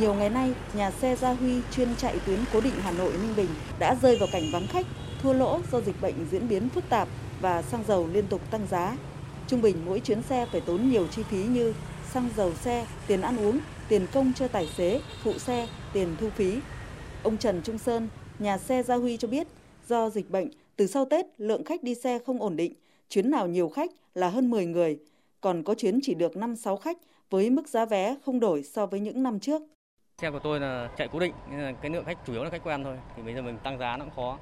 Nhiều ngày nay, nhà xe Gia Huy chuyên chạy tuyến cố định Hà Nội Ninh Bình đã rơi vào cảnh vắng khách, thua lỗ do dịch bệnh diễn biến phức tạp và xăng dầu liên tục tăng giá. Trung bình mỗi chuyến xe phải tốn nhiều chi phí như xăng dầu xe, tiền ăn uống, tiền công cho tài xế, phụ xe, tiền thu phí. Ông Trần Trung Sơn, nhà xe Gia Huy cho biết, do dịch bệnh, từ sau Tết lượng khách đi xe không ổn định, chuyến nào nhiều khách là hơn 10 người, còn có chuyến chỉ được 5-6 khách với mức giá vé không đổi so với những năm trước. Xe của tôi là chạy cố định, nên là cái lượng khách chủ yếu là khách quen thôi. Thì bây giờ mình tăng giá nó cũng khó.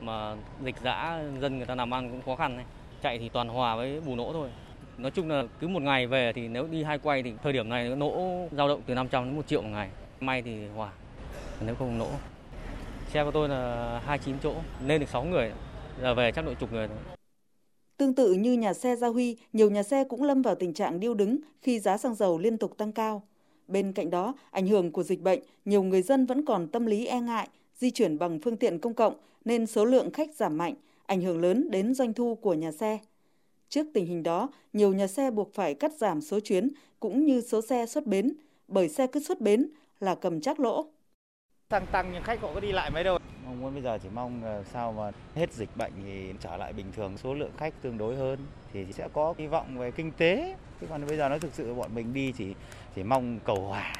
Mà dịch giã dân người ta làm ăn cũng khó khăn này. Chạy thì toàn hòa với bù nỗ thôi. Nói chung là cứ một ngày về thì nếu đi hai quay thì thời điểm này nỗ dao động từ 500 đến 1 triệu một ngày. May thì hòa, nếu không nỗ Xe của tôi là 29 chỗ, lên được 6 người, giờ về chắc độ chục người thôi. Tương tự như nhà xe Gia Huy, nhiều nhà xe cũng lâm vào tình trạng điêu đứng khi giá xăng dầu liên tục tăng cao. Bên cạnh đó, ảnh hưởng của dịch bệnh, nhiều người dân vẫn còn tâm lý e ngại, di chuyển bằng phương tiện công cộng nên số lượng khách giảm mạnh, ảnh hưởng lớn đến doanh thu của nhà xe. Trước tình hình đó, nhiều nhà xe buộc phải cắt giảm số chuyến cũng như số xe xuất bến, bởi xe cứ xuất bến là cầm chắc lỗ. Tăng tăng nhưng khách họ có đi lại mấy đâu. Mong muốn bây giờ chỉ mong sao mà hết dịch bệnh thì trở lại bình thường, số lượng khách tương đối hơn thì sẽ có hy vọng về kinh tế. Chứ còn bây giờ nó thực sự bọn mình đi chỉ chỉ mong cầu hòa.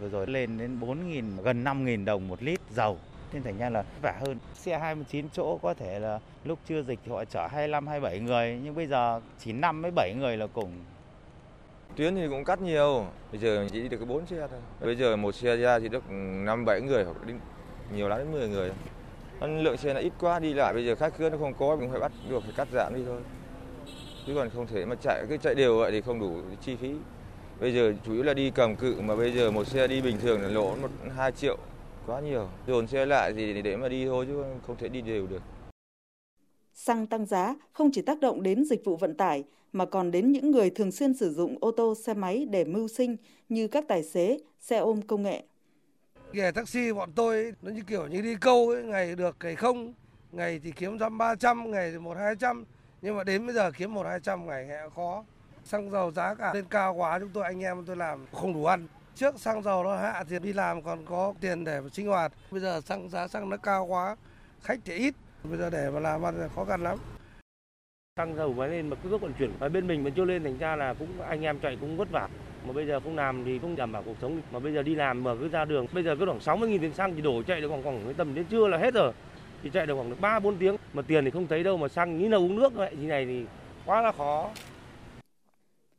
Vừa rồi lên đến 4.000 gần 5.000 đồng một lít dầu nên thành ra là vả hơn. Xe 29 chỗ có thể là lúc chưa dịch thì họ chở 25 27 người nhưng bây giờ chỉ 5 với 7 người là cùng. Tuyến thì cũng cắt nhiều, bây giờ chỉ đi được cái bốn xe thôi. Bây giờ một xe ra chỉ được 5 7 người hoặc đi nhiều lắm đến 10 người. Lượng xe là ít quá đi lại bây giờ khách cứ nó không có mình phải bắt được phải cắt giảm đi thôi. Chứ còn không thể mà chạy cứ chạy đều vậy thì không đủ chi phí. Bây giờ chủ yếu là đi cầm cự mà bây giờ một xe đi bình thường là lỗ một hai triệu quá nhiều. Dồn xe lại thì để mà đi thôi chứ không thể đi đều được. Xăng tăng giá không chỉ tác động đến dịch vụ vận tải mà còn đến những người thường xuyên sử dụng ô tô xe máy để mưu sinh như các tài xế, xe ôm công nghệ. Nghề taxi bọn tôi nó như kiểu như đi câu ấy, ngày được ngày không, ngày thì kiếm dăm ba trăm, ngày thì một hai trăm, nhưng mà đến bây giờ kiếm một hai trăm ngày hẹ khó. Xăng dầu giá cả lên cao quá chúng tôi anh em tôi làm không đủ ăn. Trước xăng dầu nó hạ thì đi làm còn có tiền để sinh hoạt. Bây giờ xăng giá xăng nó cao quá, khách thì ít, bây giờ để mà làm ăn là khó khăn lắm. Xăng dầu mới lên mà cứ gốc vận chuyển ở bên mình mà chưa lên thành ra là cũng anh em chạy cũng vất vả mà bây giờ không làm thì không đảm bảo cuộc sống mà bây giờ đi làm mà cứ ra đường bây giờ cứ khoảng 60 000 tiền xăng thì đổ chạy được khoảng khoảng tầm đến trưa là hết rồi thì chạy được khoảng được 3 4 tiếng mà tiền thì không thấy đâu mà xăng nghĩ là uống nước vậy thì này thì quá là khó.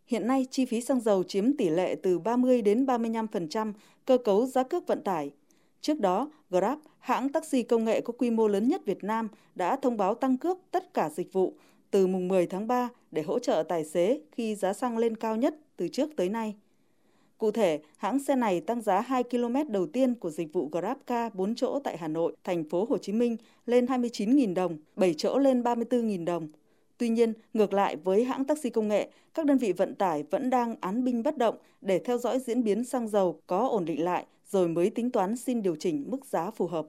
Hiện nay chi phí xăng dầu chiếm tỷ lệ từ 30 đến 35% cơ cấu giá cước vận tải. Trước đó, Grab, hãng taxi công nghệ có quy mô lớn nhất Việt Nam đã thông báo tăng cước tất cả dịch vụ từ mùng 10 tháng 3 để hỗ trợ tài xế khi giá xăng lên cao nhất từ trước tới nay. Cụ thể, hãng xe này tăng giá 2 km đầu tiên của dịch vụ GrabCar 4 chỗ tại Hà Nội, thành phố Hồ Chí Minh lên 29.000 đồng, 7 chỗ lên 34.000 đồng. Tuy nhiên, ngược lại với hãng taxi công nghệ, các đơn vị vận tải vẫn đang án binh bất động để theo dõi diễn biến xăng dầu có ổn định lại rồi mới tính toán xin điều chỉnh mức giá phù hợp.